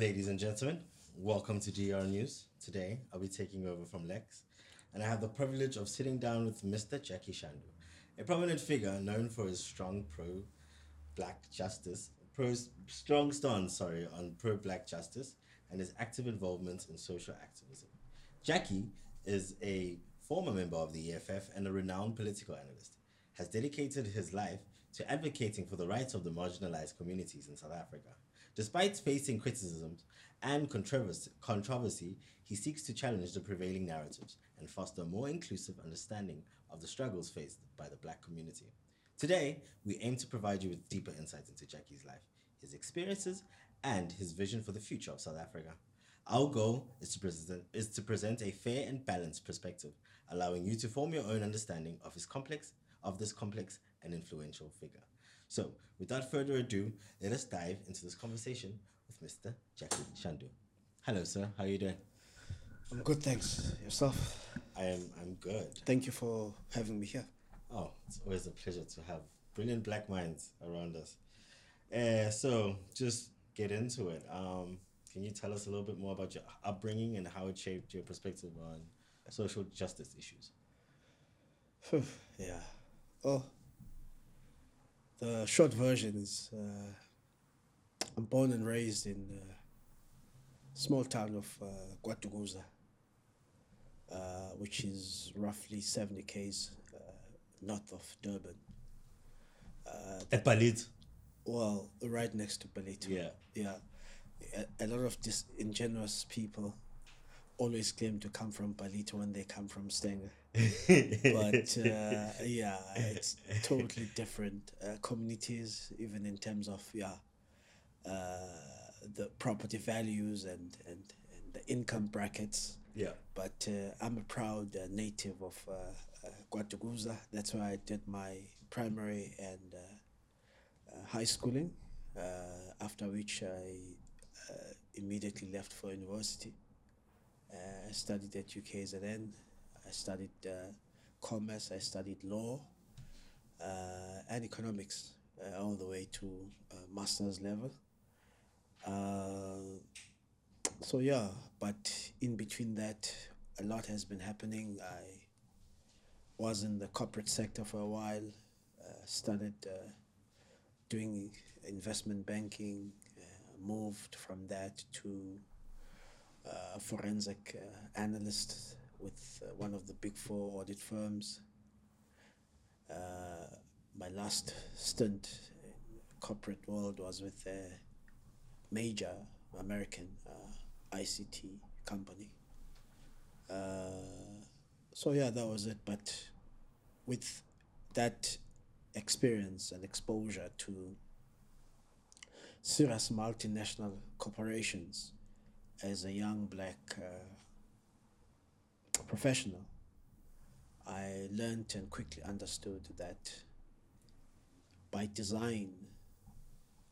Ladies and gentlemen, welcome to DR News. Today, I'll be taking over from Lex, and I have the privilege of sitting down with Mr. Jackie Shandu, a prominent figure known for his strong pro-black justice, pro strong stance, sorry, on pro-black justice, and his active involvement in social activism. Jackie is a former member of the EFF and a renowned political analyst. Has dedicated his life to advocating for the rights of the marginalized communities in South Africa. Despite facing criticisms and controversy, he seeks to challenge the prevailing narratives and foster a more inclusive understanding of the struggles faced by the black community. Today, we aim to provide you with deeper insights into Jackie's life, his experiences, and his vision for the future of South Africa. Our goal is to present, is to present a fair and balanced perspective, allowing you to form your own understanding of his complex of this complex and influential figure. So, without further ado, let us dive into this conversation with Mr. Jackie Shandu. Hello, sir. How are you doing? I'm good, thanks. Yourself? I am. I'm good. Thank you for having me here. Oh, it's always a pleasure to have brilliant black minds around us. Uh, so, just get into it. Um, can you tell us a little bit more about your upbringing and how it shaped your perspective on social justice issues? yeah. Oh, the short version is uh, I'm born and raised in a small town of uh, KwaDukuza, uh, which is roughly 70 k's uh, north of Durban. Uh, At Ballito? Well, right next to Ballito. Yeah. Yeah. A, a lot of disingenuous people always claim to come from Ballito when they come from Stanger. But uh, yeah, it's totally different uh, communities, even in terms of yeah, uh, the property values and, and, and the income brackets. Yeah. But uh, I'm a proud uh, native of uh, uh, That's where I did my primary and high schooling. after which I immediately left for university. I studied at UKZN. Studied uh, commerce. I studied law uh, and economics uh, all the way to master's level. so yeah, but in between that, a lot has been happening. I was in the corporate sector for a while. started doing investment banking. moved from that to forensic uh, analyst with uh, one of the big four audit firms. Uh, my last stint in corporate world was with a major American ICT company. so yeah, that was it. But with that experience and exposure to serious multinational corporations, as a young black uh, professional, I learned and quickly understood that by design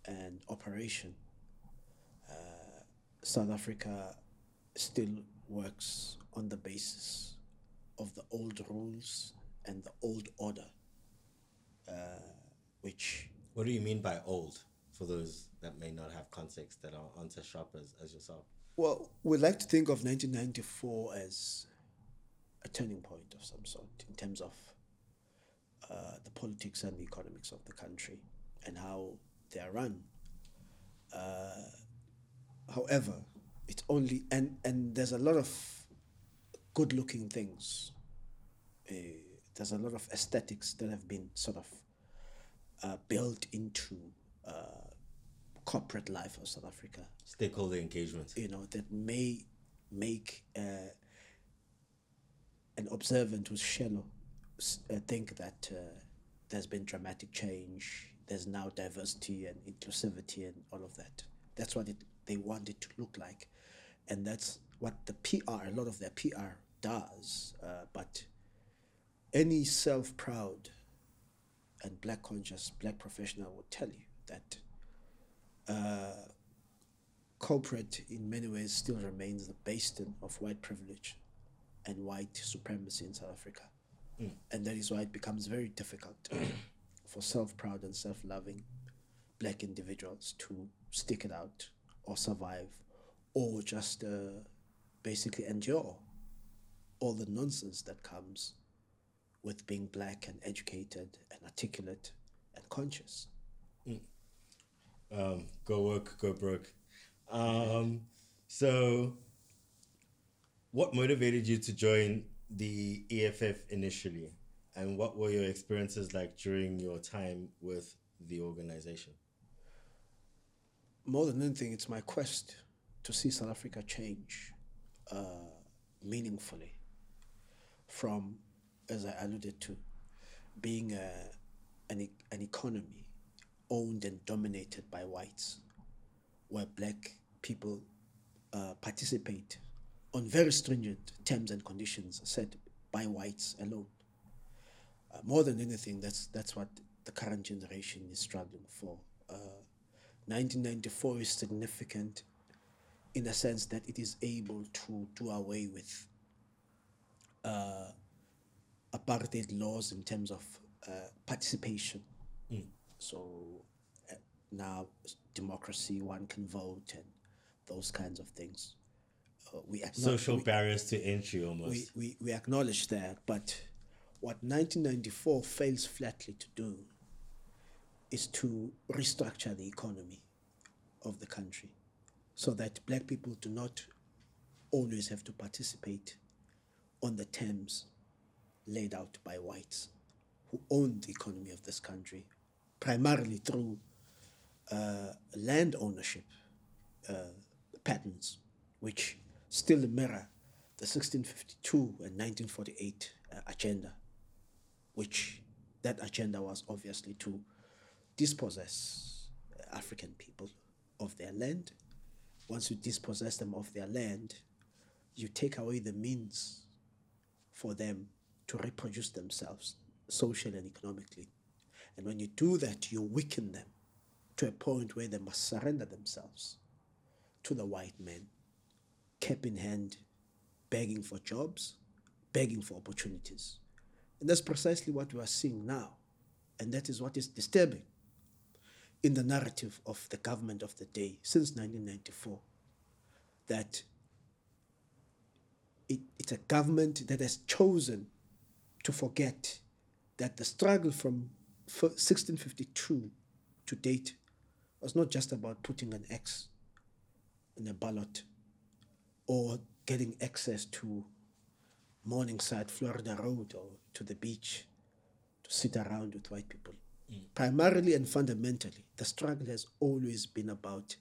and operation, uh, South Africa still works on the basis of the old rules and the old order, uh, which. What do you mean by old for those that may not have context that aren't as sharp as, as yourself? Well, we like to think of 1994 as a turning point of some sort in terms of uh, the politics and the economics of the country and how they are run. Uh, however, it's only and and there's a lot of good-looking things. Uh, there's a lot of aesthetics that have been sort of uh, built into uh, corporate life of South Africa. Stakeholder engagement. You know, that may make uh, an observant who's shallow uh, think that uh, there's been dramatic change, there's now diversity and inclusivity and all of that. That's what it, they want it to look like. And that's what the PR, a lot of their PR does. Uh, but any self proud and black conscious black professional will tell you that uh, corporate in many ways still remains the bastion of white privilege and white supremacy in South Africa. Mm. And that is why it becomes very difficult for self proud and self loving black individuals to stick it out or survive or just uh, basically endure all the nonsense that comes with being black and educated and articulate and conscious. Um, go work, go broke. Um, so, what motivated you to join the EFF initially, and what were your experiences like during your time with the organization? More than anything, it's my quest to see South Africa change uh, meaningfully from, as I alluded to, being a, an, an economy owned and dominated by whites, where black people uh, participate on very stringent terms and conditions set by whites alone. Uh, more than anything, that's that's what the current generation is struggling for. Uh, 1994 is significant in the sense that it is able to do away with uh, apartheid laws in terms of uh, participation. So uh, now democracy, one can vote, and those kinds of things. Uh, we Social we- barriers to entry, almost. we, we, we acknowledge that, but what 1994 fails flatly to do is to restructure the economy of the country so that black people do not always have to participate on the terms laid out by whites who own the economy of this country primarily through uh, land ownership uh, patterns, which still mirror the 1652 and 1948 uh, agenda, which that agenda was obviously to dispossess African people of their land. Once you dispossess them of their land, you take away the means for them to reproduce themselves socially and economically. And when you do that, you weaken them to a point where they must surrender themselves to the white man, cap in hand, begging for jobs, begging for opportunities. And that's precisely what we are seeing now. And that is what is disturbing in the narrative of the government of the day since 1994 that it, it's a government that has chosen to forget that the struggle from 1652 to date was not just about putting an X in a ballot or getting access to Morningside, Florida Road, or to the beach to sit around with white people. Mm. Primarily and fundamentally, the struggle has always been about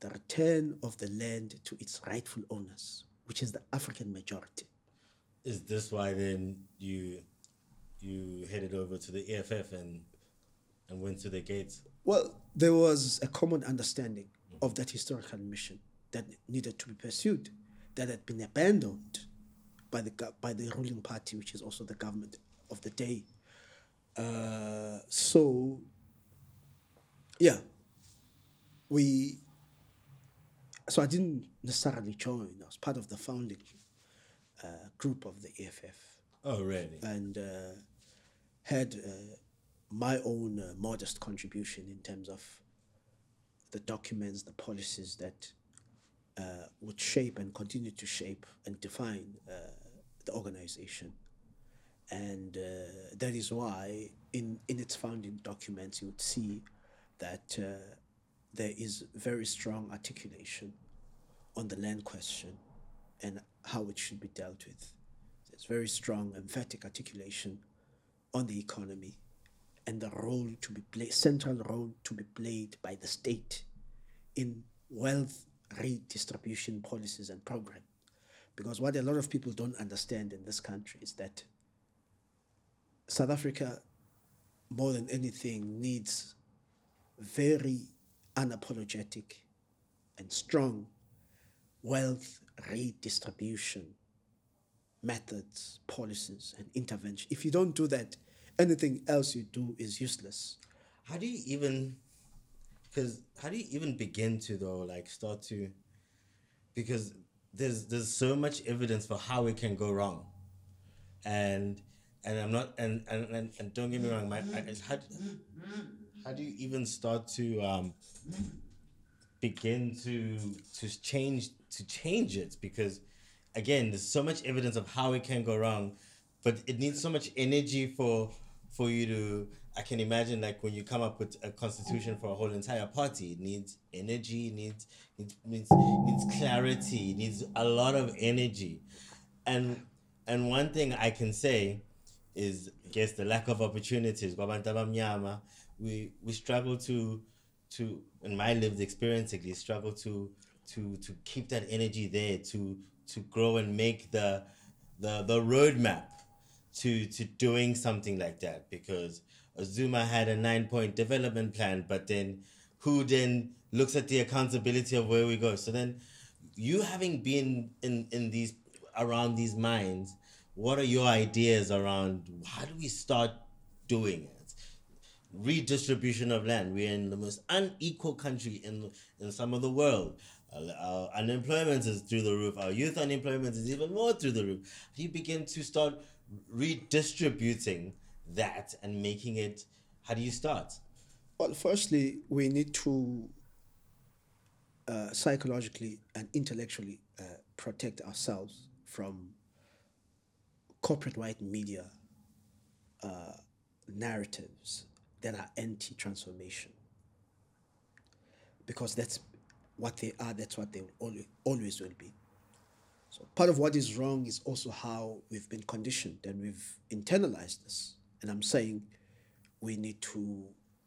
the return of the land to its rightful owners, which is the African majority. Is this why then you you headed over to the EFF and and went to the gates? Well, there was a common understanding mm. of that historical mission that needed to be pursued, that had been abandoned by the by the ruling party, which is also the government of the day. Uh, so, yeah, we. So I didn't necessarily join. I was part of the founding uh, group of the EFF Oh, really? and uh, had uh, my own uh, modest contribution in terms of the documents, the policies that uh, would shape and continue to shape and define uh, the organization. And uh, that is why, in, in its founding documents, you would see that uh, there is very strong articulation on the land question and how it should be dealt with. There's very strong, emphatic articulation on the economy and the role to be played, central role to be played by the state in wealth redistribution policies and programs. Because what a lot of people don't understand in this country is that South Africa, more than anything, needs very unapologetic and strong wealth redistribution methods, policies, and intervention. If you don't do that, anything else you do is useless. How do you even? Because how do you even begin to though like start to? Because there's there's so much evidence for how it can go wrong, and and I'm not and and and, and don't get me wrong, my I, how how do you even start to um begin to to change to change it because again there's so much evidence of how it can go wrong but it needs so much energy for for you to i can imagine like when you come up with a constitution for a whole entire party it needs energy needs it needs needs clarity it needs a lot of energy. And and one thing i can say is I guess the lack of opportunities. We we struggle to to in my lived experience at least struggle to to to keep that energy there to to grow and make the the the roadmap to to doing something like that because Zuma had a nine point development plan but then who then looks at the accountability of where we go so then you having been in in these around these mines what are your ideas around how do we start doing it redistribution of land. We're in the most unequal country in in some of the world. Our unemployment is through the roof. Our youth unemployment is even more through the roof. You begin to start redistributing that and making it. How do you start? Well, firstly, we need to uh, psychologically and intellectually uh, protect ourselves from corporate white media uh, narratives that are anti transformation. Because that's what they are, that's what they will always will be. So part of what is wrong is also how we've been conditioned and we've internalized this. And I'm saying we need to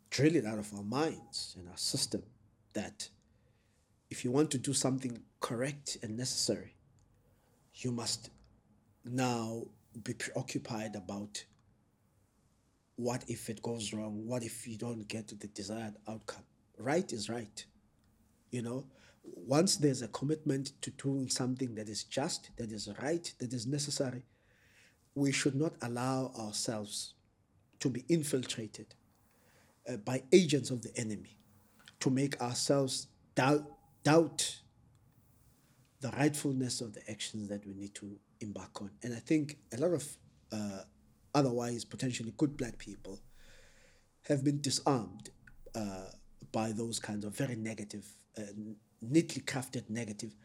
drill it out of our minds and our system that if you want to do something correct and necessary, you must now be preoccupied about what if it goes wrong? What if you don't get to the desired outcome? Right is right. You know, once there's a commitment to doing something that is just, that is right, that is necessary, we should not allow ourselves to be infiltrated uh, by agents of the enemy to make ourselves doubt, doubt the rightfulness of the actions that we need to embark on. And I think a lot of uh, otherwise potentially good black people have been disarmed uh, by those kinds of very negative, uh, neatly crafted negative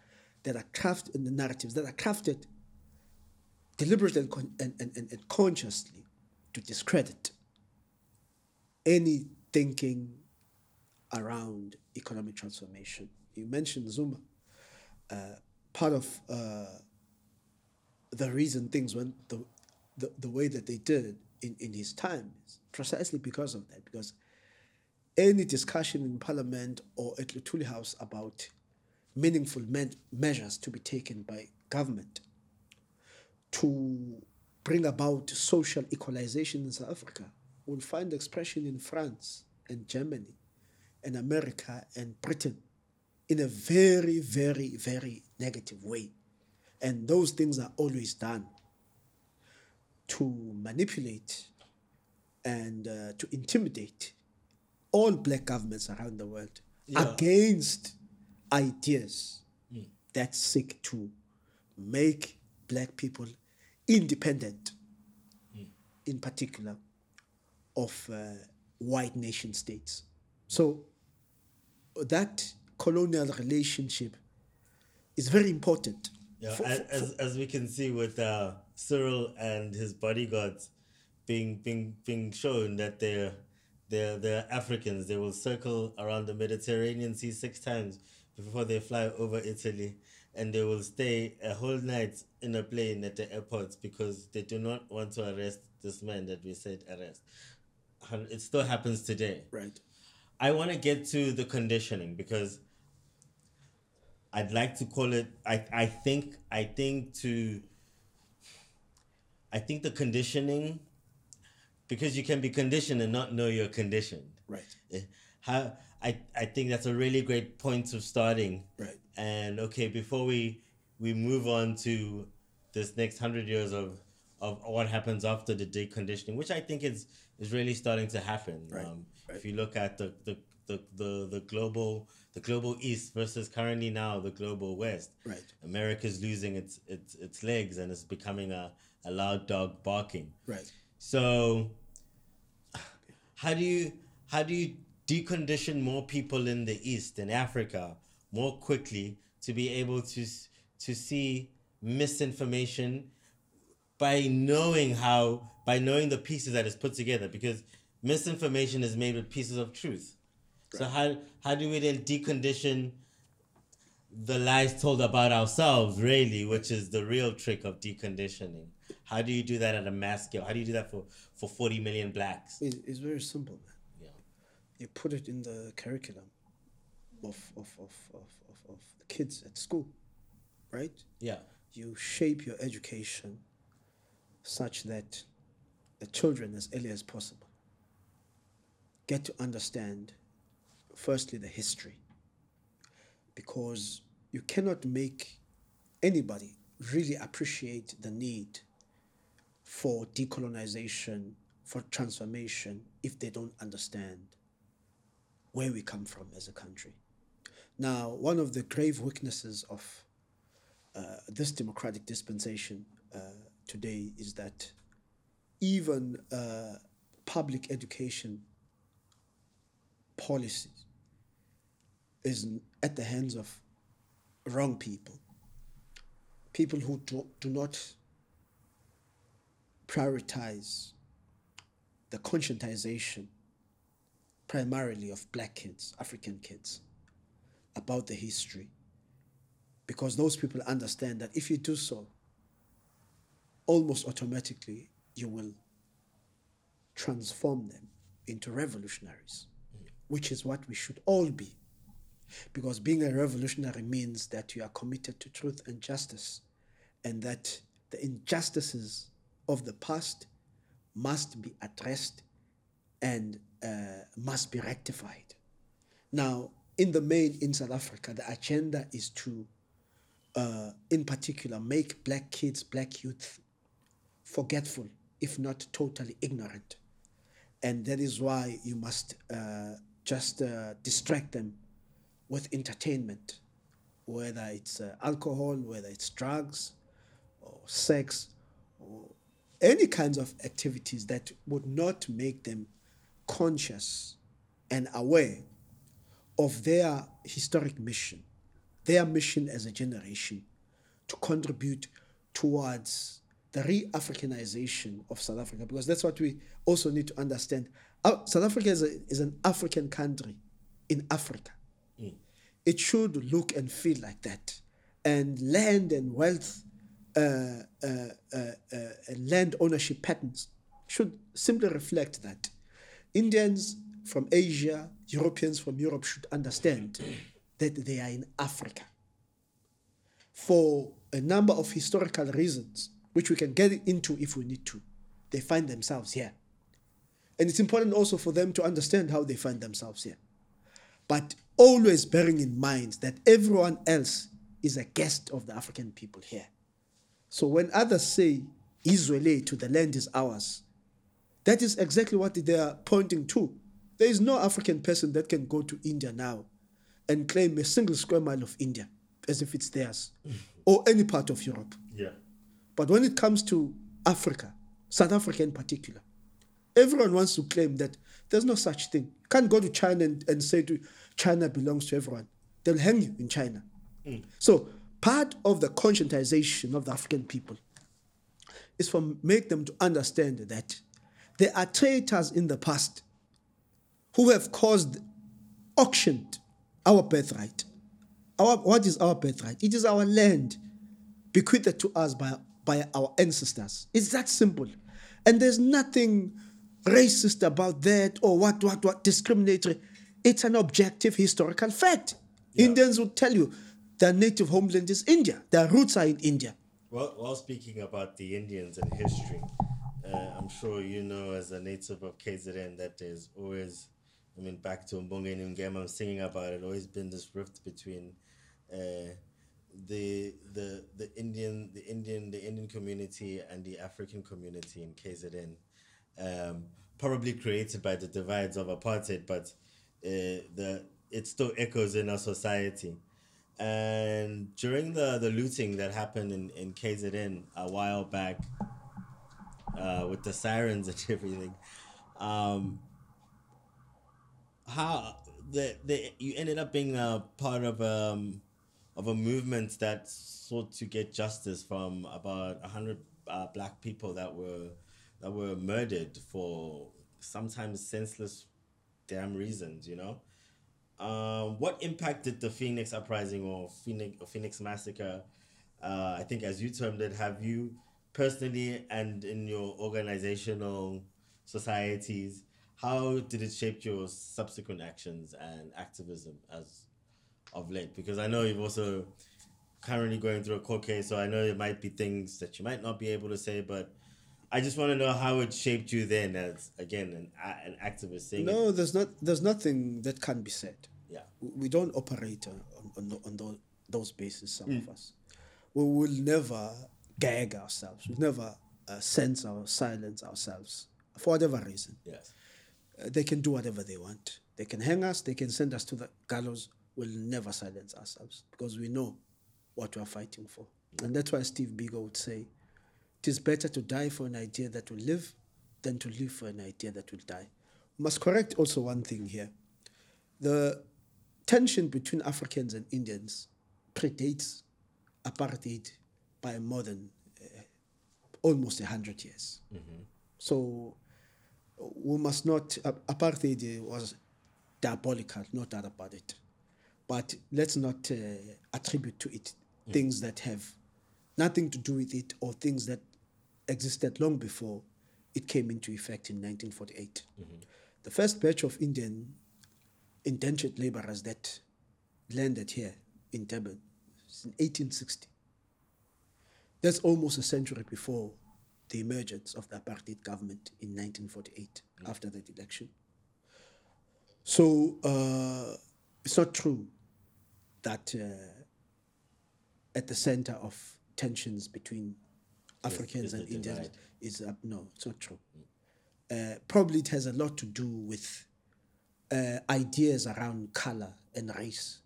that are crafted in the narratives that are crafted deliberately and, con- and, and, and consciously to discredit any thinking around economic transformation. You mentioned Zuma. Uh, part of uh, the reason things went the, the, the way that they did in, in his time is precisely because of that. Because any discussion in Parliament or at Luthuli House about meaningful me- measures to be taken by government to bring about social equalization in South Africa will find expression in France and Germany and America and Britain in a very, very, very negative way. And those things are always done to manipulate and uh, to intimidate all black governments around the world Yeah. against ideas that seek to make black people independent, in particular, of uh, white nation states. So that colonial relationship is very important. Yeah, for- as, for- as as we can see with uh, Cyril and his bodyguards being being being shown that they're they're they're Africans. They will circle around the Mediterranean Sea six times before they fly over Italy, and they will stay a whole night in a plane at the airports because they do not want to arrest this man that we said arrest. And It still happens today. right. I want to get to the conditioning because I'd like to call it. I I think I think to. I think the conditioning, because you can be conditioned and not know you're conditioned. Right. Eh, How I I think that's a really great point of starting. Right. And okay, before we we move on to this next hundred years of of what happens after the deconditioning, which I think is is really starting to happen. Right, Um, right. If you look at the the, the, the the global the global east versus currently now the global west, Right. America's losing its its its legs and it's becoming a, a loud dog barking. Right. So how do you how do you decondition more people in the East in Africa more quickly to be able to to see misinformation by knowing how by knowing the pieces that is put together because misinformation is made with pieces of truth. So how how do we then decondition the lies told about ourselves, really, which is the real trick of deconditioning? How do you do that at a mass scale? How do you do that for, for 40 million blacks? It, it's very simple, man. Yeah. You put it in the curriculum of, of, of, of, of, of the kids at school, right? Yeah. You shape your education such that the children, as early as possible, get to understand, firstly, the history. Because you cannot make anybody really appreciate the need for decolonization, for transformation, if they don't understand where we come from as a country. Now, one of the grave weaknesses of uh, this democratic dispensation uh, today is that even uh, public education policies is at the hands of wrong people, people who do, do not prioritize the conscientization primarily of black kids, African kids, about the history. Because those people understand that if you do so, almost automatically you will transform them into revolutionaries, which is what we should all be. Because being a revolutionary means that you are committed to truth and justice, and that the injustices of the past must be addressed and uh, must be rectified. Now, in the main, in South Africa, the agenda is to, uh, in particular, make black kids, black youth forgetful, if not totally ignorant. And that is why you must uh, just uh, distract them with entertainment, whether it's uh, alcohol, whether it's drugs, or sex, or any kinds of activities that would not make them conscious and aware of their historic mission, their mission as a generation to contribute towards the re Africanization of South Africa, because that's what we also need to understand. Uh, South Africa is, a, is an African country in Africa. It should look and feel like that. And land and wealth, uh, uh, uh, land ownership patterns should simply reflect that. Indians from Asia, Europeans from Europe should understand that they are in Africa for a number of historical reasons, which we can get into if we need to. They find themselves here. And it's important also for them to understand how they find themselves here. But always bearing in mind that everyone else is a guest of the African people here. So when others say, Izwe lethu the land is ours, that is exactly what they are pointing to. There is no African person that can go to India now and claim a single square mile of India as if it's theirs mm. or any part of Europe. Yeah. But when it comes to Africa, South Africa in particular, everyone wants to claim that there's no such thing. You can't go to China and, and say to China belongs to everyone. They'll hang you in China. Mm. So part of the conscientization of the African people is for make them to understand that there are traitors in the past who have caused auctioned our birthright. Our, what is our birthright? It is our land bequeathed to us by, by our ancestors. It's that simple. And there's nothing racist about that or what, what, what, discriminatory. It's an objective historical fact. Indians would tell you their native homeland is India, their roots are in India. Well, while speaking about the Indians and history, uh, I'm sure you know as a native of KZN that there's always, I mean, back to Mbongeni Ngema, I'm singing about it, always been this rift between uh, the the the Indian the Indian the Indian community and the African community in KZN, um, probably created by the divides of apartheid, but uh, the it still echoes in our society. And during the, the looting that happened in, in KZN a while back, uh, with the sirens and everything, um, how the, the you ended up being a part of um, of a movement that sought to get justice from about a hundred uh, black people that were that were murdered for sometimes senseless damn reasons. You know, um, what impact did the Phoenix uprising or Phoenix or Phoenix massacre? Uh, I think, as you termed it, have you personally and in your organizational societies, how did it shape your subsequent actions and activism as of late? Because I know you've also currently going through a court case, so I know there might be things that you might not be able to say, but I just want to know how it shaped you then as again an an activist. Saying No, there's not. There's nothing that can be said. yeah, We don't operate on on, on, those, those bases. Some Mm. of us, we will never gag ourselves. We never uh, sense or silence ourselves for whatever reason. yes, Uh, they can do whatever they want. They can hang us. They can send us to the gallows. We'll never silence ourselves because we know what we are fighting for. And that's why Steve Biko would say, "It is better to die for an idea that will live, than to live for an idea that will die." We must correct also one thing here: the tension between Africans and Indians predates apartheid by more than uh, almost a hundred years. So we must not ap- apartheid uh, was diabolical, no doubt about it. But let's not uh, attribute to it things that have nothing to do with it or things that existed long before it came into effect in 1948. The first batch of Indian indentured laborers that landed here in Durban in 1860. That's almost a century before the emergence of the apartheid government in 1948 after that election. So uh, it's not true that uh, at the center of tensions between Africans and Indians divide. is uh, no, it's not true. Uh, probably it has a lot to do with uh, ideas around color and race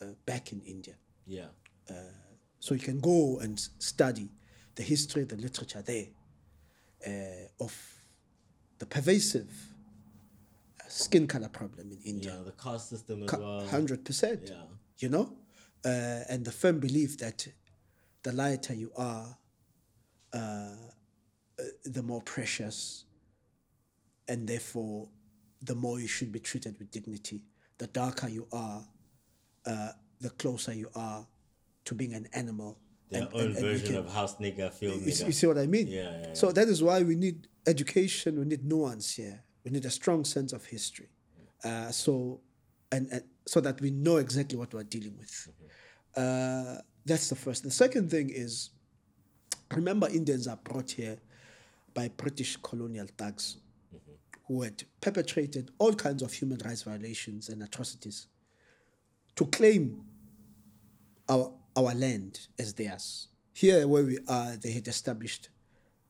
uh, back in India. yeah, So you can go and study the history, the literature there uh, of the pervasive uh, skin color problem in India. yeah, the caste system as well. Hundred percent. Yeah. You know, uh, and the firm belief that the lighter you are, uh, uh, the more precious, and therefore, the more you should be treated with dignity. The darker you are, uh, the closer you are to being an animal. Their and- own and- and version can- of house nigger, field you, see- nigger. you see what I mean? Yeah, yeah, So that is why we need education. We need nuance here. We need a strong sense of history. Uh, so, and, and so that we know exactly what we're dealing with. Uh, that's the first. The second thing is, remember, Indians are brought here by British colonial thugs who had perpetrated all kinds of human rights violations and atrocities to claim our our land as theirs. Here, where we are, they had established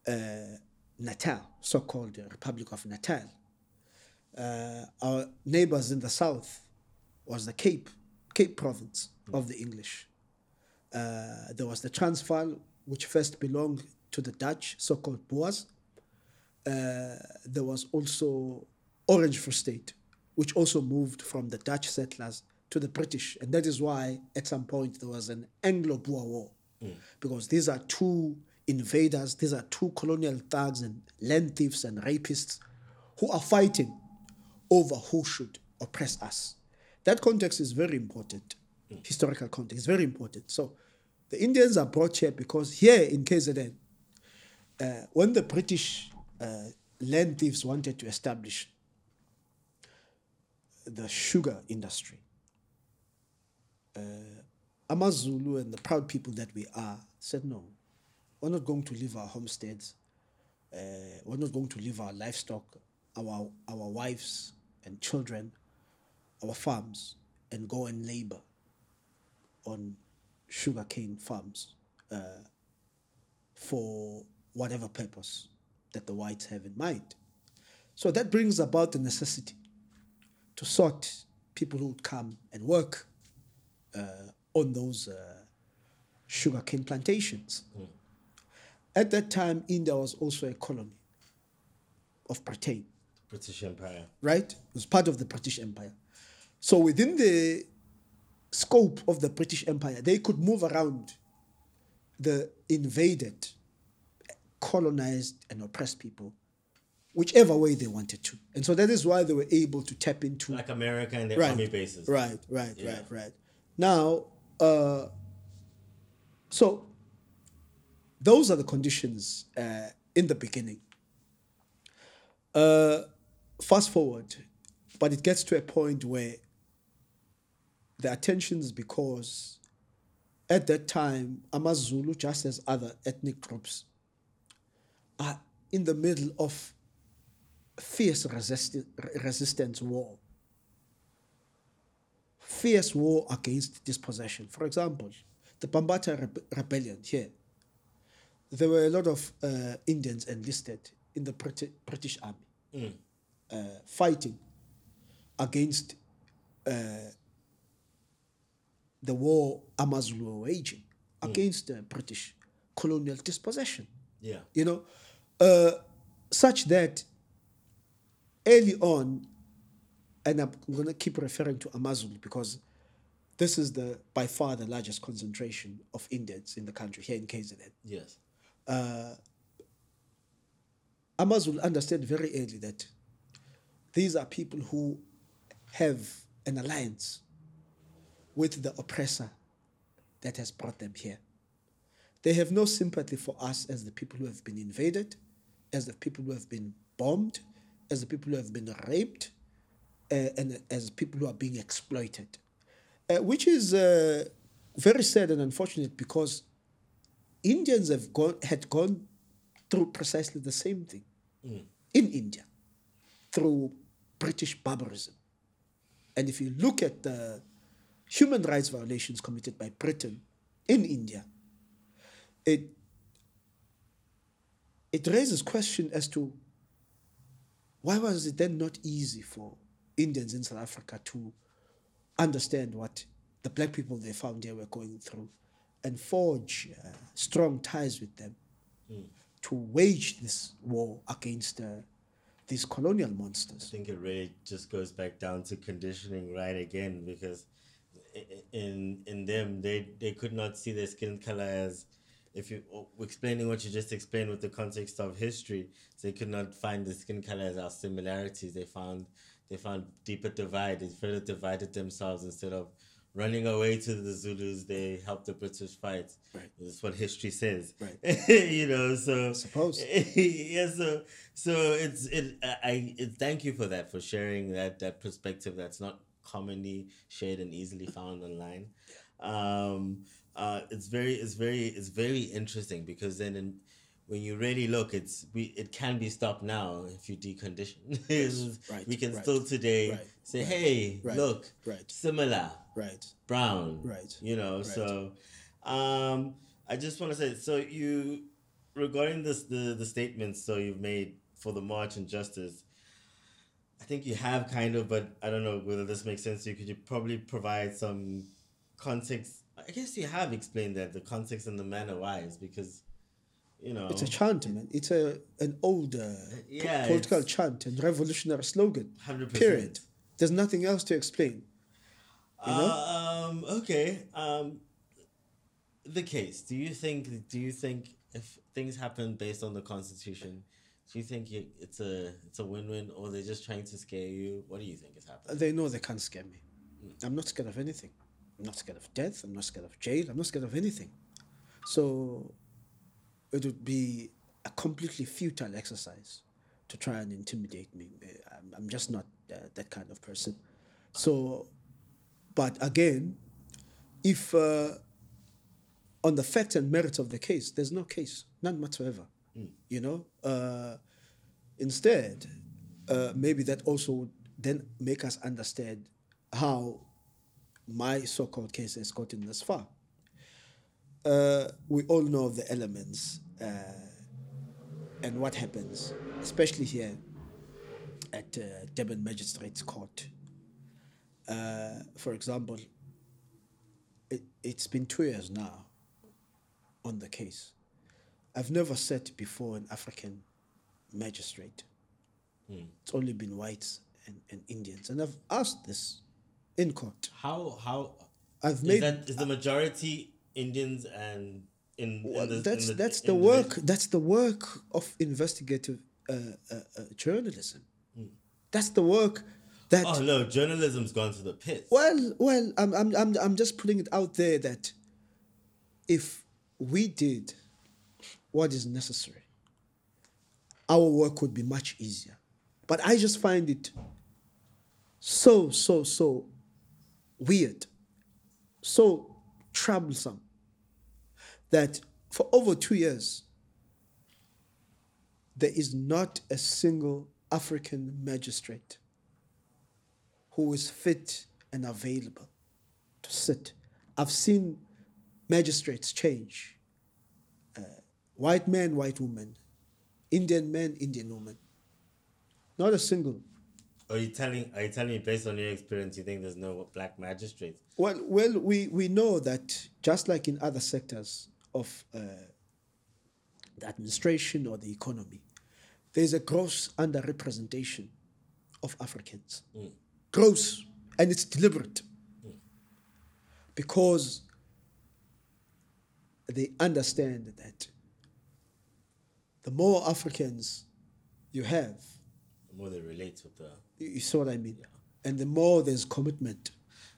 uh, Natal, so-called the Republic of Natal. Uh, our neighbors in the south was the Cape, Cape Province of the English. Uh, there was the Transvaal, which first belonged to the Dutch, so-called Boers. Uh, there was also Orange Free State, which also moved from the Dutch settlers to the British. And that is why at some point there was an Anglo Boer War, because these are two invaders, these are two colonial thugs and land thieves and rapists who are fighting over who should oppress us. That context is very important, historical context is very important. So the Indians are brought here because here in KZN, uh, when the British uh, land thieves wanted to establish the sugar industry, uh, Amazulu and the proud people that we are said, no, we're not going to leave our homesteads, uh, we're not going to leave our livestock, our, our wives and children, our farms, and go and labor on sugarcane farms uh, for whatever purpose that the whites have in mind. So that brings about the necessity to sort people who would come and work uh, on those uh, sugarcane plantations. At that time, India was also a colony of Britain British Empire. right? It was part of the British Empire. So within the scope of the British Empire. They could move around the invaded, colonized, and oppressed people whichever way they wanted to. And so that is why they were able to tap into Like America and their right, army bases. Right, right, Yeah. right, right. Now, uh, so those are the conditions uh, in the beginning. Uh, fast forward, but it gets to a point where the attention is because at that time, Amazulu, just as other ethnic groups, are in the middle of fierce resist- resistance war. Fierce war against dispossession. For example, the Bambata Rebe- Rebellion here, there were a lot of uh, Indians enlisted in the Briti- British Army uh, fighting against uh, the war Amazulu were waging against the British colonial dispossession Yeah. you know, uh, such that early on, and I'm going to keep referring to Amazulu because this is the by far the largest concentration of Indians in the country here in KZN. Yes. Amazulu understand very early that these are people who have an alliance with the oppressor that has brought them here. They have no sympathy for us as the people who have been invaded, as the people who have been bombed, as the people who have been raped, uh, and as people who are being exploited. Uh, which is uh, very sad and unfortunate because Indians have gone had gone through precisely the same thing in India through British barbarism. And if you look at the human rights violations committed by Britain in India, it it raises question as to why was it then not easy for Indians in South Africa to understand what the black people they found here were going through and forge uh, strong ties with them to wage this war against uh, these colonial monsters. I think it really just goes back down to conditioning right again because in in them they they could not see their skin color as if you explaining what you just explained with the context of history they could not find the skin color as our similarities they found they found deeper divide they further divided themselves instead of running away to the zulus they helped the british fight Right. that's what history says Right. you know so Suppose. yeah so so it's it I, I it, thank you for that for sharing that that perspective that's not commonly shared and easily found online um uh it's very it's very it's very interesting because then in, when you really look it's we it can be stopped now if you decondition It's- right, we can right, still today right, say hey look similar Right. brown Right. you know so um i just want to say so you regarding this the the statements so you've made for the march and justice think you have kind of but i don't know whether this makes sense to you could you probably provide some context i guess you have explained that the context and the manner why is because you know It's a chant, man. It's a an old uh, Yeah, political chant and revolutionary slogan. 100%. Period. There's nothing else to explain. You know? Um, okay. Um, the case. Do you think? Do you think if things happen based on the Constitution, do you think it, it's a it's a win win, or they're just trying to scare you? What do you think is happening? They know they can't scare me. I'm not scared of anything. I'm not scared of death. I'm not scared of jail. I'm not scared of anything. So it would be a completely futile exercise to try and intimidate me. I'm, I'm just not uh, that kind of person. So, but again, if uh, on the facts and merits of the case, there's no case, none whatsoever. You know, uh, instead, uh, maybe that also would then make us understand how my so-called case has gotten this far. Uh, we all know the elements uh, and what happens, especially here at uh, Magistrates Court. Uh, for example, it, it's been two years now on the case. I've never sat before an African magistrate. It's only been whites and, and Indians. And I've asked this in court. How how I've Is made that is the majority Indians and in, in Well, the, in that's the- that's the the- work. That's the work of investigative uh, uh, uh, journalism. That's the work that. Oh no, journalism's gone to the pit. Well, well, I'm, I'm, I'm, I'm just putting it out there that if we did what is necessary, our work would be much easier. But I just find it so, so, so weird, so troublesome that for over two years, there is not a single African magistrate who is fit and available to sit. I've seen magistrates change. White man, white woman, Indian man, Indian woman. Not a single. Are you telling? Are you telling me based on your experience, you think there's no black magistrates? Well, well, we, we know that just like in other sectors of uh, the administration or the economy, there's a gross underrepresentation of Africans. Gross, and it's deliberate. Because they understand that the more Africans you have, The more they relate with the, you see what I mean? And the more there's commitment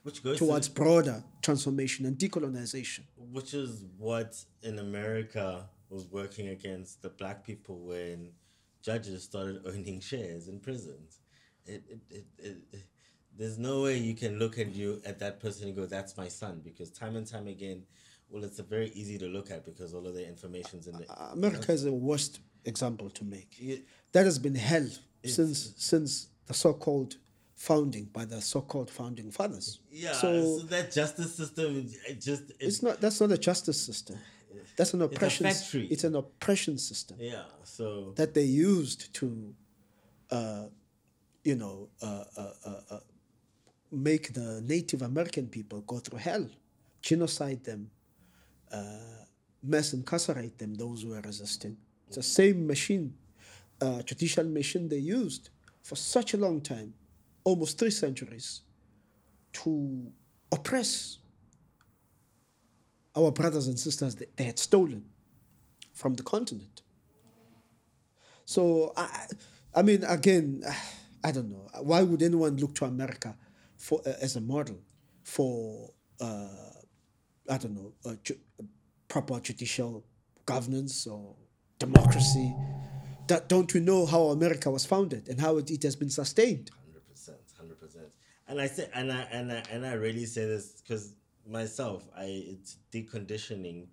which goes towards to, broader transformation and decolonization. which is what in America was working against the black people when judges started owning shares in prisons. It, it, it, it- there's no way you can look at you at that person and go, "That's my son," because time and time again, well, it's a very easy to look at because all of the information's in the. America is the worst example to make. That has been hell since since the so-called founding by the so-called founding fathers. Yeah, So, so, that justice system, it just it, it's not that's not a justice system. That's an oppression. It's, factory. It's an oppression system yeah. So that they used to, uh, you know, uh, uh, uh, uh, make the Native American people go through hell, genocide them, uh, mass incarcerate them, those who are resisting. It's the same machine, uh, machine they used for such a long time, almost three centuries, to oppress our brothers and sisters that they had stolen from the continent. So I, I mean, again, I don't know. Why would anyone look to America for uh, as a model for uh, I don't know uh, ju- proper judicial governance or democracy? That don't we know how America was founded and how it, it has been sustained? hundred percent, hundred percent. And I say, and I and I and I really say this because myself, I it's deconditioning.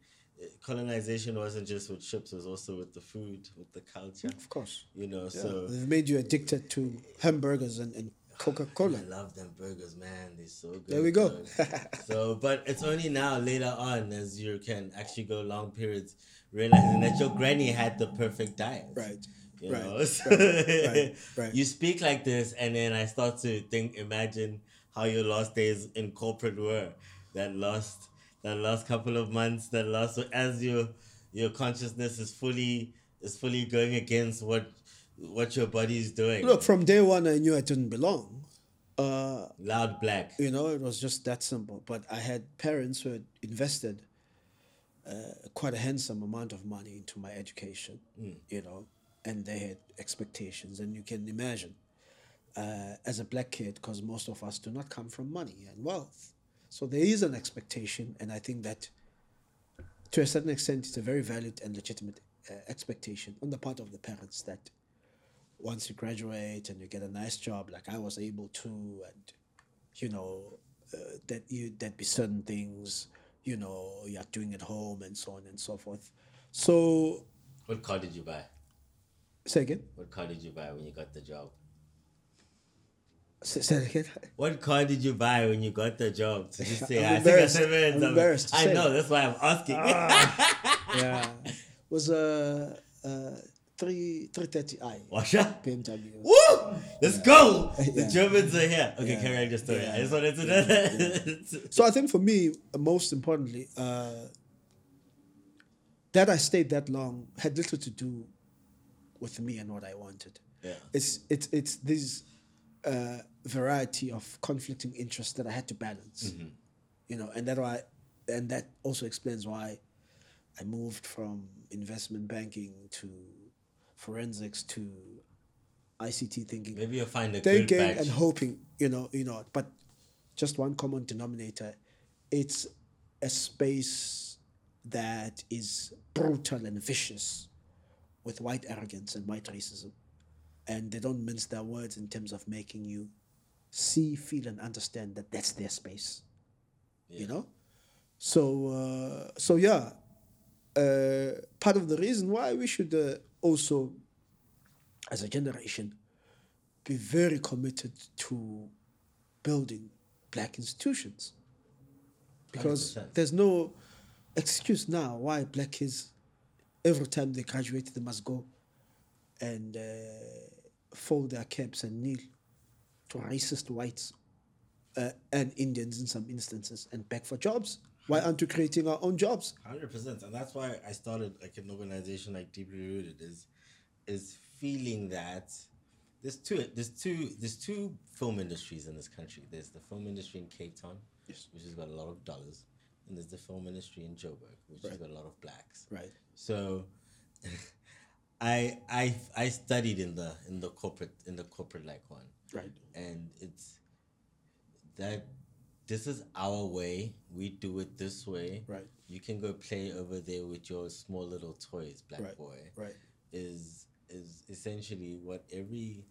Colonization wasn't just with ships; it was also with the food, with the culture. Of course, You know, so they've made you addicted to hamburgers and, and Coca Cola. I love them burgers, man. They're so good. There we go. so, but it's only now, later on, as you can actually go long periods, realizing that your granny had the perfect diet. Right. You Right, know, right, right, right. you speak like this, and then I start to think, imagine how your last days in corporate were. That last, that last couple of months, that last So as your your consciousness is fully is fully going against what what your body is doing. Look, from day one, I knew I didn't belong. Uh, Loud black. you know, it was just that simple. But I had parents who had invested uh, quite a handsome amount of money into my education, you know, and they had expectations. And you can imagine, uh, as a black kid, because most of us do not come from money and wealth. So there is an expectation, and I think that to a certain extent, it's a very valid and legitimate uh, expectation on the part of the parents that once you graduate and you get a nice job like I was able to, and you know uh, that you that be certain things you know you're doing at home and so on and so forth. So What car did you buy? say again. What car did you buy when you got the job? Say, say it again. What car did you buy when you got the job? You say? I'm I think I embarrassed. said. I'm embarrassed I know. That's why I'm asking. yeah, was a uh, uh, three three thirty i Washa. BMW. Woo! Let's go. The Yeah. Germans are here. Okay, Yeah. carry on your story. Yeah. I just wanted to know that. So I think for me, most importantly, uh, that I stayed that long had little to do with me and what I wanted. Yeah. It's it's it's this uh, variety of conflicting interests that I had to balance. you know, and that why, and that also explains why I moved from investment banking to forensics to ICT thinking, Maybe you'll find a good batch. and hoping, you know, you know. But just one common denominator, it's a space that is brutal and vicious, with white arrogance and white racism, and they don't mince their words in terms of making you see, feel, and understand that that's their space. You know, so uh, so yeah, uh, part of the reason why we should uh, also, as a generation, be very committed to building black institutions because 100%. there's no excuse now why black kids every time they graduate they must go and uh, fold their caps and kneel to racist whites uh, and Indians in some instances and beg for jobs. Why aren't we creating our own jobs? Hundred percent, and that's why I started like an organization like Deeply Rooted is is feeling that there's two there's two there's two film industries in this country. There's the film industry in Cape Town, Yes. which has got a lot of dollars, and there's the film industry in Joburg, which has Right. got a lot of blacks. Right. So, I I I studied in the in the corporate in the corporate like one, Right. and it's that this is our way. We do it this way. Right. You can go play over there with your small little toys, black Right. boy. Right. Is is essentially what every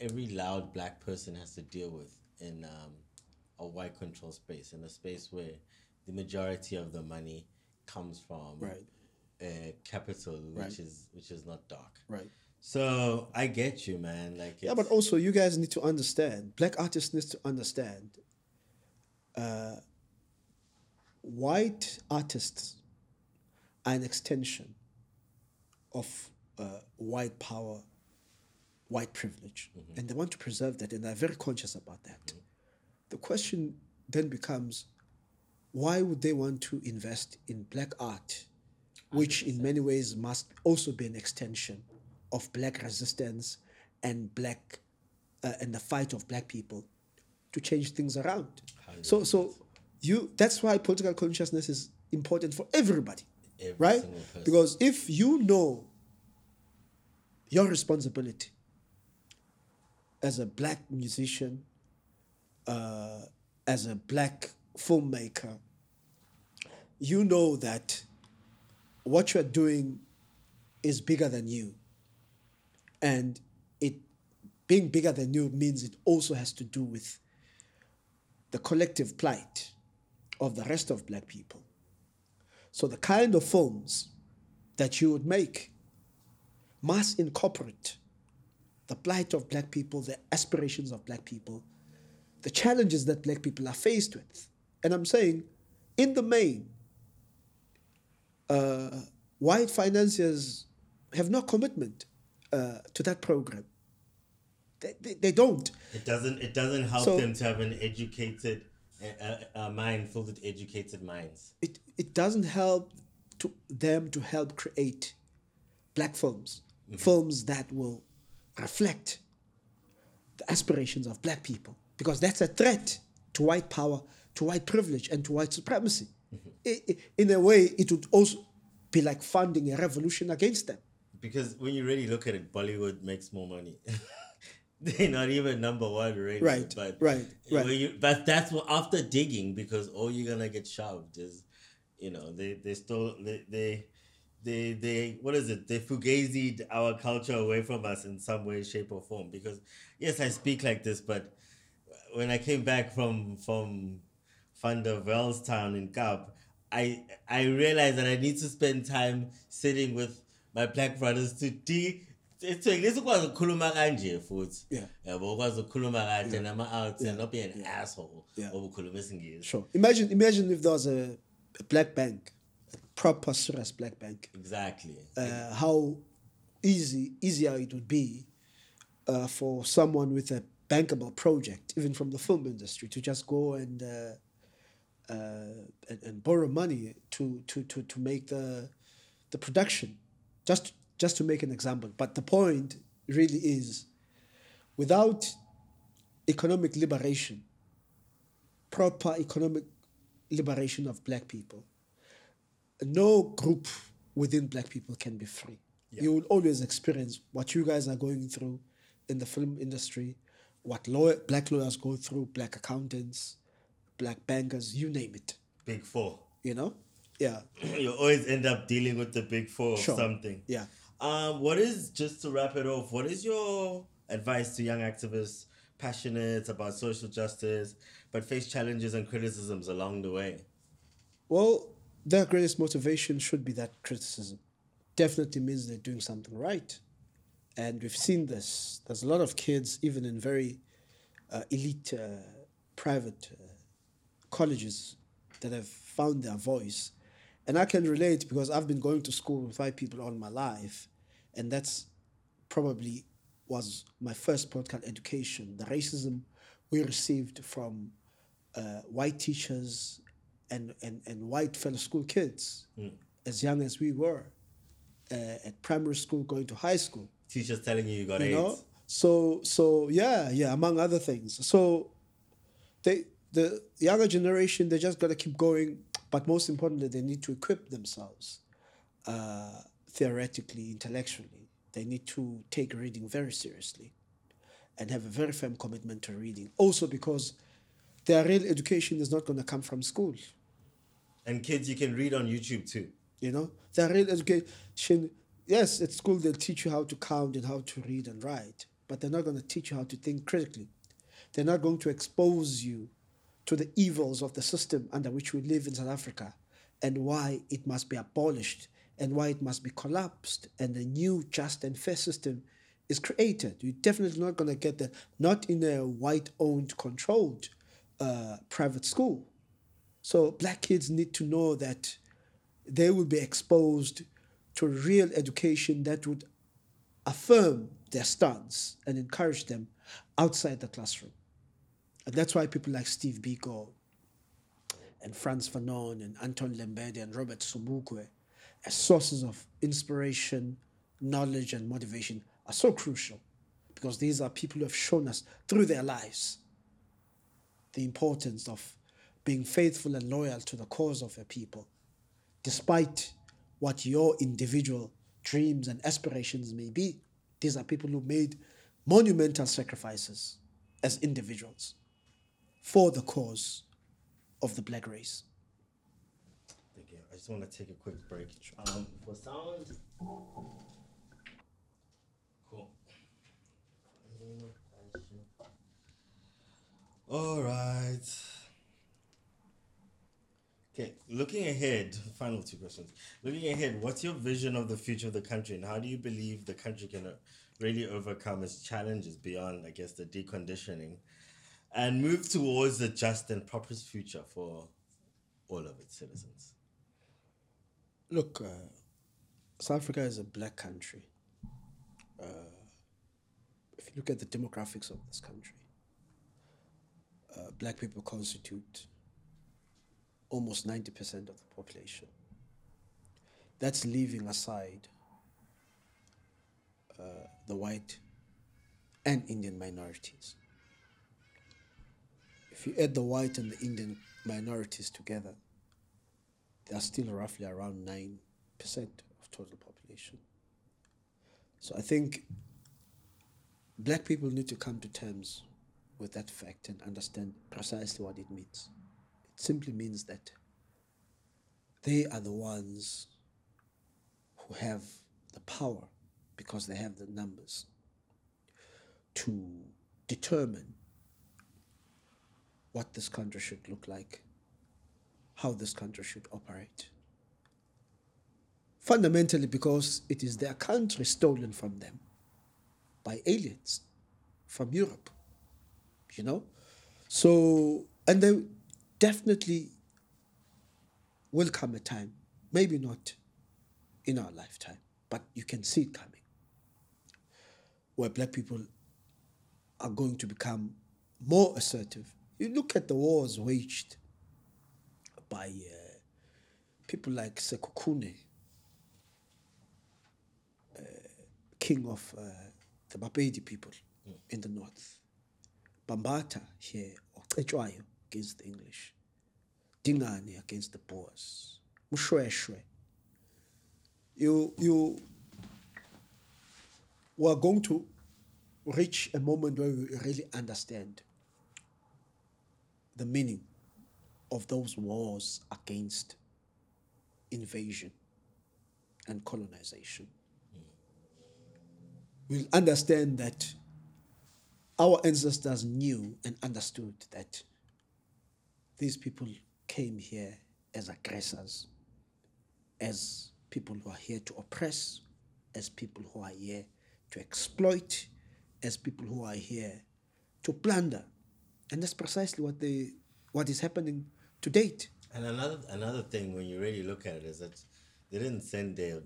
every loud black person has to deal with in um, a white control space, in a space where the majority of the money comes from Right. uh, capital, which Right. is which is not dark. Right. So I get you, man. Like Yeah, but also you guys need to understand. Black artists need to understand. Uh, white artists are an extension of uh, white power, white privilege, and they want to preserve that, and they're very conscious about that. The question then becomes, why would they want to invest in black art, which in many ways must also be an extension of black resistance and black uh, and the fight of black people to change things around. So, so you that's why political consciousness is important for everybody, Every right? Because if you know your responsibility as a black musician, uh, as a black filmmaker, you know that what you're doing is bigger than you. And it being bigger than you means it also has to do with the collective plight of the rest of black people. So the kind of films that you would make must incorporate the plight of black people, the aspirations of black people, the challenges that black people are faced with. And I'm saying, in the main, uh, white financiers have no commitment uh, to that program. They, they, don't. It doesn't. It doesn't help So- them to have an educated, a, a mind filled with educated minds. It, it doesn't help to them to help create black films, mm-hmm. films that will reflect the aspirations of black people, because that's a threat to white power, to white privilege, and to white supremacy. Mm-hmm. I- in a way, it would also be like funding a revolution against them. Because when you really look at it, Bollywood makes more money. They're not even number one really. Right, But right, right. you- but that's what after digging because all you're gonna get shoved is, you know, they they still they they. They, they what is it? They fugazied our culture away from us in some way, shape, or form. Because yes, I speak like this, but when I came back from from Van der Velstown in Kap, I I realized that I need to spend time sitting with my black brothers to de ethwekile sikwazi ukukhuluma kanje futhi. Yabo ukwazi ukukhuluma kahle nama-out and not be an asshole obukhuluma isingisi. Sure. Imagine, imagine if there was a, a black bank, a proper serious black bank. exactly. Uh, how easy easier it would be uh, for someone with a bankable project, even from the film industry, to just go and uh, uh, and, and borrow money to, to, to, to make the the production, just just to make an example. But the point really is, without economic liberation, proper economic liberation of black people, no group within black people can be free. You will always experience what you guys are going through in the film industry, what lawyer, black lawyers go through, black accountants, black bankers, you name it. Big four. You know? Yeah. you always end up dealing with the big four Sure. of something. Yeah. Um, what is just to wrap it off? What is your advice to young activists passionate about social justice but face challenges and criticisms along the way? Well, their greatest motivation should be that criticism. Definitely means they're doing something right. And we've seen this. There's a lot of kids, even in very uh, elite uh, private uh, colleges, that have found their voice. And I can relate because I've been going to school with white people all my life. And that's probably was my first political education. The racism we received from uh, white teachers and, and, and white fellow school kids as young as we were uh, at primary school going to high school Teachers telling you you got you AIDS. know so so yeah yeah among other things so they the younger generation they just got to keep going but most importantly they need to equip themselves uh, theoretically intellectually they need to take reading very seriously and have a very firm commitment to reading. Also because their real education is not going to come from school. And kids, you can read on YouTube too. you know? Their real education yes at school they'll teach you how to count and how to read and write but they're not going to teach you how to think critically. They're not going to expose you to the evils of the system under which we live in south africa and why it must be abolished and why it must be collapsed and a new just and fair system is created you're definitely not going to get that not in a white owned controlled uh, private school so black kids need to know that they will be exposed to real education that would affirm their stance and encourage them outside the classroom. And that's why people like Steve Biko and Frantz Fanon and Anton Lembede and Robert Sobukwe as sources of inspiration, knowledge, and motivation are so crucial because these are people who have shown us through their lives the importance of being faithful and loyal to the cause of a people, despite what your individual dreams and aspirations may be. These are people who made monumental sacrifices as individuals for the cause of the black race. Just want to take a quick break. Um, for sound. Cool. All right. Okay, looking ahead, final two questions. Looking ahead, what's your vision of the future of the country and how do you believe the country can uh, really overcome its challenges beyond, I guess, the deconditioning and move towards a just and proper future for all of its citizens? Look, uh, South Africa is a black country. Uh, if you look at the demographics of this country, uh, black people constitute almost 90% of the population. That's leaving aside uh, the white and Indian minorities. If you add the white and the Indian minorities together, they are still roughly around 9% of total population. So I think black people need to come to terms with that fact and understand precisely what it means. It simply means that they are the ones who have the power because they have the numbers to determine what this country should look like, how this country should operate. Fundamentally, because it is their country stolen from them by aliens from Europe, you know? So, and there definitely will come a time, maybe not in our lifetime, but you can see it coming, where black people are going to become more assertive. You look at the wars waged by uh, people like Sekhukhune, uh, king of uh, the Bapedi people in the north, Bambatha here, or Echwayo against the English. Dingane against the Boers. Mushweshwe. You you we're going to reach a moment where we really understand the meaning of those wars against invasion and colonization. We'll understand that our ancestors knew and understood that these people came here as aggressors, as people who are here to oppress, as people who are here to exploit, as people who are here to plunder. And that's precisely what they what is happening to date. And another another thing when you really look at it is that they didn't send their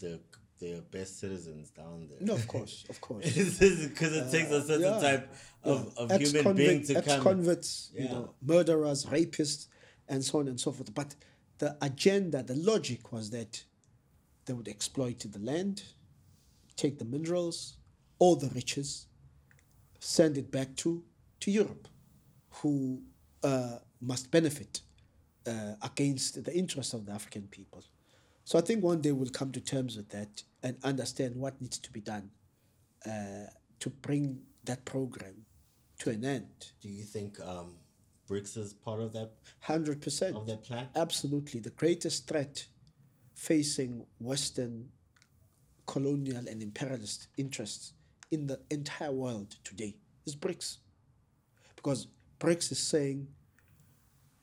their their best citizens down there. No, of course, of course. Because it takes a certain yeah. type of, Yeah. of human being to come. ex-convicts, you know, murderers, rapists, and so on and so forth. But the agenda, the logic was that they would exploit the land, take the minerals, all the riches, send it back to, to Europe, who uh, must benefit uh, against the interests of the African people. So I think one day we'll come to terms with that and understand what needs to be done uh, to bring that program to an end. Do you think um, BRICS is part of that Hundred percent. of that plan? Absolutely, the greatest threat facing Western colonial and imperialist interests in the entire world today is BRICS, because BRICS is saying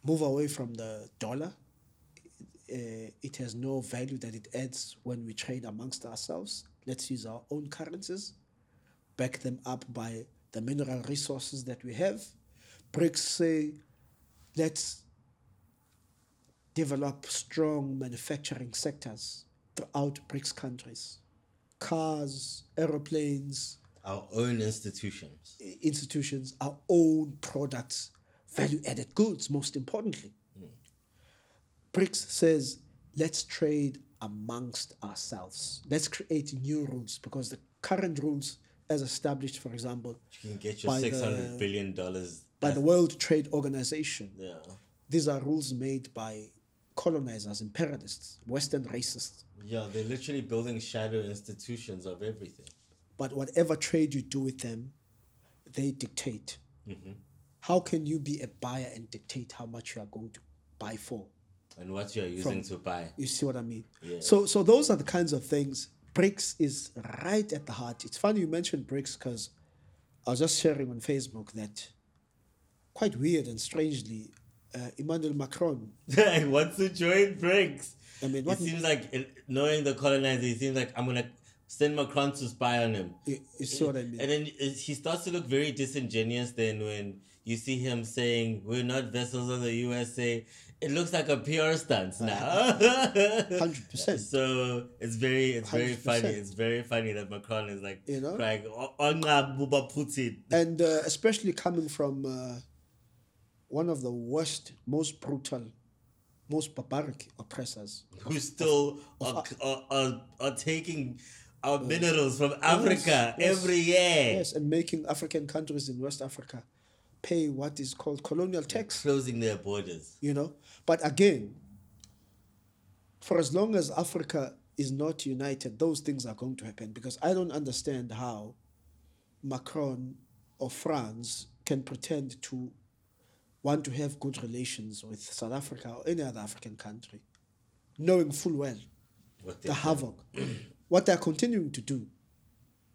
move away from the dollar. Uh, it has no value that it adds when we trade amongst ourselves. Let's use our own currencies, back them up by the mineral resources that we have. BRICS say, let's develop strong manufacturing sectors throughout BRICS countries. Cars, aeroplanes, Our own institutions. institutions, our own products, value added goods, most importantly. BRICS says, let's trade amongst ourselves. Let's create new rules because the current rules, as established, for example, You can get your By six the- hundred billion dollars. by the World Trade Organization, Yeah. these are rules made by colonizers, imperialists, Western racists. Yeah, they're literally building shadow institutions of everything. But whatever trade you do with them, they dictate. Mm-hmm. How can you be a buyer and dictate how much you are going to buy for? And what you're using to buy. You see what I mean? Yeah. So, so those are the kinds of things. BRICS is right at the heart. It's funny you mentioned BRICS because I was just sharing on Facebook that quite weird and strangely, uh, Emmanuel Macron. wants to join BRICS. I mean, it seems like it- knowing the colonizer, it seems like I'm gonna send Macron to spy on him. You, you see what I mean? And then he starts to look very disingenuous. Then when you see him saying we're not vessels of the USA, it looks like a PR stunt now. 100%. So it's very, it's very 100%. funny. It's very funny that Macron is like You know? crying, "Oh, Putin." and uh, especially coming from uh, one of the worst, most brutal, most barbaric oppressors. who still are, are, are, are taking our minerals from Africa yes. every year, Yes, and making African countries in West Africa pay what is called colonial tax. closing their borders. you know. But again, for as long as Africa is not united, those things are going to happen because I don't understand how Macron or France can pretend to want to have good relations with South Africa or any other African country, knowing full well What the havoc, what they're continuing to do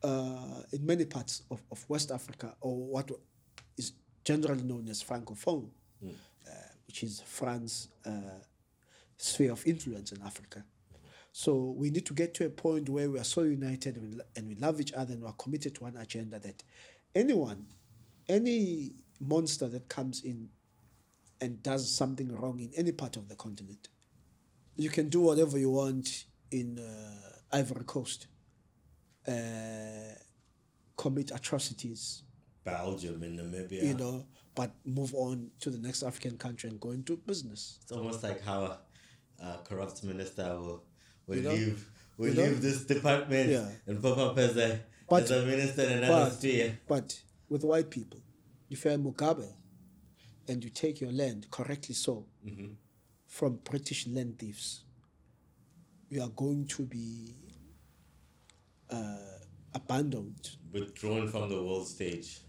uh, in many parts of, of West Africa, or what generally known as Francophone, uh, which is France's uh, sphere of influence in Africa. So we need to get to a point where we are so united and we, and we love each other and we are committed to one agenda that anyone, any monster that comes in and does something wrong in any part of the continent, you can do whatever you want in uh, Ivory Coast, uh, commit atrocities, Belgium and Namibia. you know, but move on to the next African country and go into business. It's almost like how a corrupt minister will, will You know? leave will You know? leave this department Yeah. and pop up as a But- as a minister in another But, sphere. but with white people, you find Mugabe and you take your land, correctly so, from British land thieves, you are going to be uh, abandoned Withdrawn from the world stage.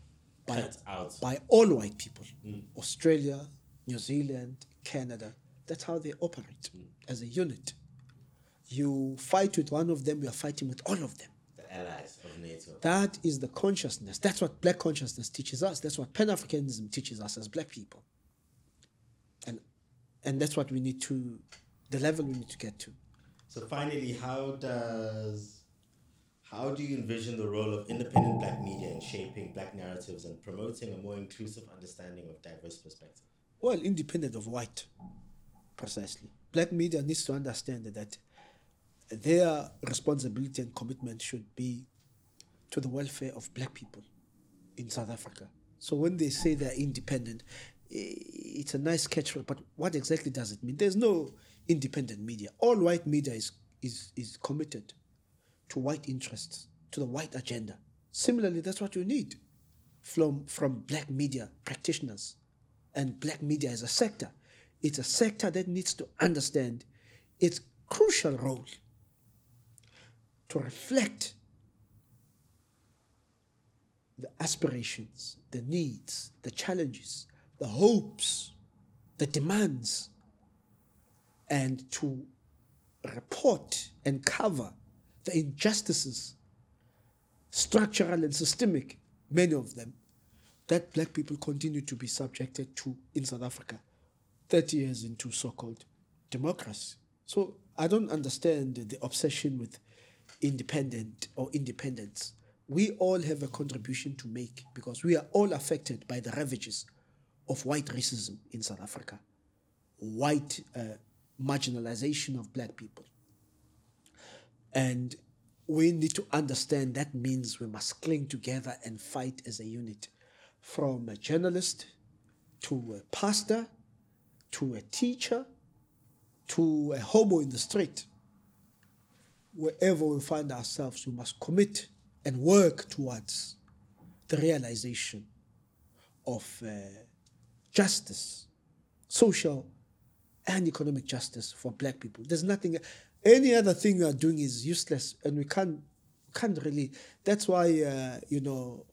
By- by all white people. Mm. Australia, New Zealand, Canada. That's how they operate mm. as a unit. You fight with one of them, you are fighting with all of them. The allies of NATO. That is the consciousness. That's what black consciousness teaches us. That's what Pan Africanism teaches us as black people. And and that's what we need to the level we need to get to. So finally, how does how do you envision the role of independent black media in shaping black narratives and promoting a more inclusive understanding of diverse perspectives? Well, independent of white, precisely. Black media needs to understand that their responsibility and commitment should be to the welfare of black people in South Africa. So when they say they're independent, it's a nice catchphrase, but what exactly does it mean? There's no independent media. All white media is, is, is committed to white interests, to the white agenda. Similarly, that's what you need from, from black media practitioners and black media as a sector. It's a sector that needs to understand its crucial role to reflect the aspirations, the needs, the challenges, the hopes, the demands, and to report and cover the injustices, structural and systemic, many of them, that black people continue to be subjected to in South Africa 30 years into so called democracy. So I don't understand the obsession with independent or independence. We all have a contribution to make because we are all affected by the ravages of white racism in South Africa, white uh, marginalization of black people. And we need to understand that means we must cling together and fight as a unit from a journalist to a pastor to a teacher to a hobo in the street. Wherever we find ourselves, we must commit and work towards the realization of uh, justice, social and economic justice for black people. There's nothing, any other thing we are doing is useless and we can't, can't really, that's why, uh, you know,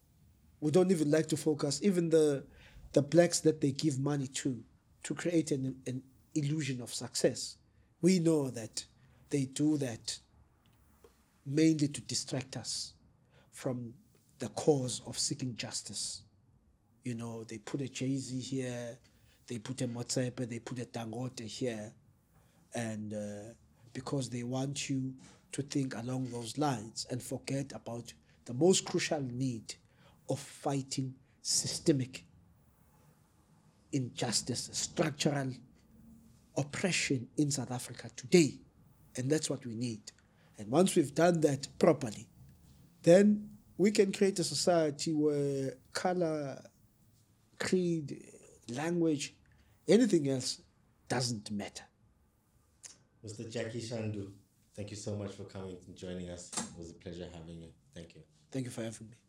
we don't even like to focus, even the, the blacks that they give money to, to create an, an illusion of success. We know that they do that mainly to distract us from the cause of seeking justice. You know, they put a Jay Z here, they put a Motsepe, they put a Dangote here, and uh, because they want you to think along those lines and forget about the most crucial need of fighting systemic injustice, structural oppression in South Africa today. And that's what we need. And once we've done that properly, then we can create a society where color, creed, language, anything else doesn't matter. Mr. Jackie Shandu, thank you so much for coming and joining us. It was a pleasure having you. Thank you. Thank you for having me.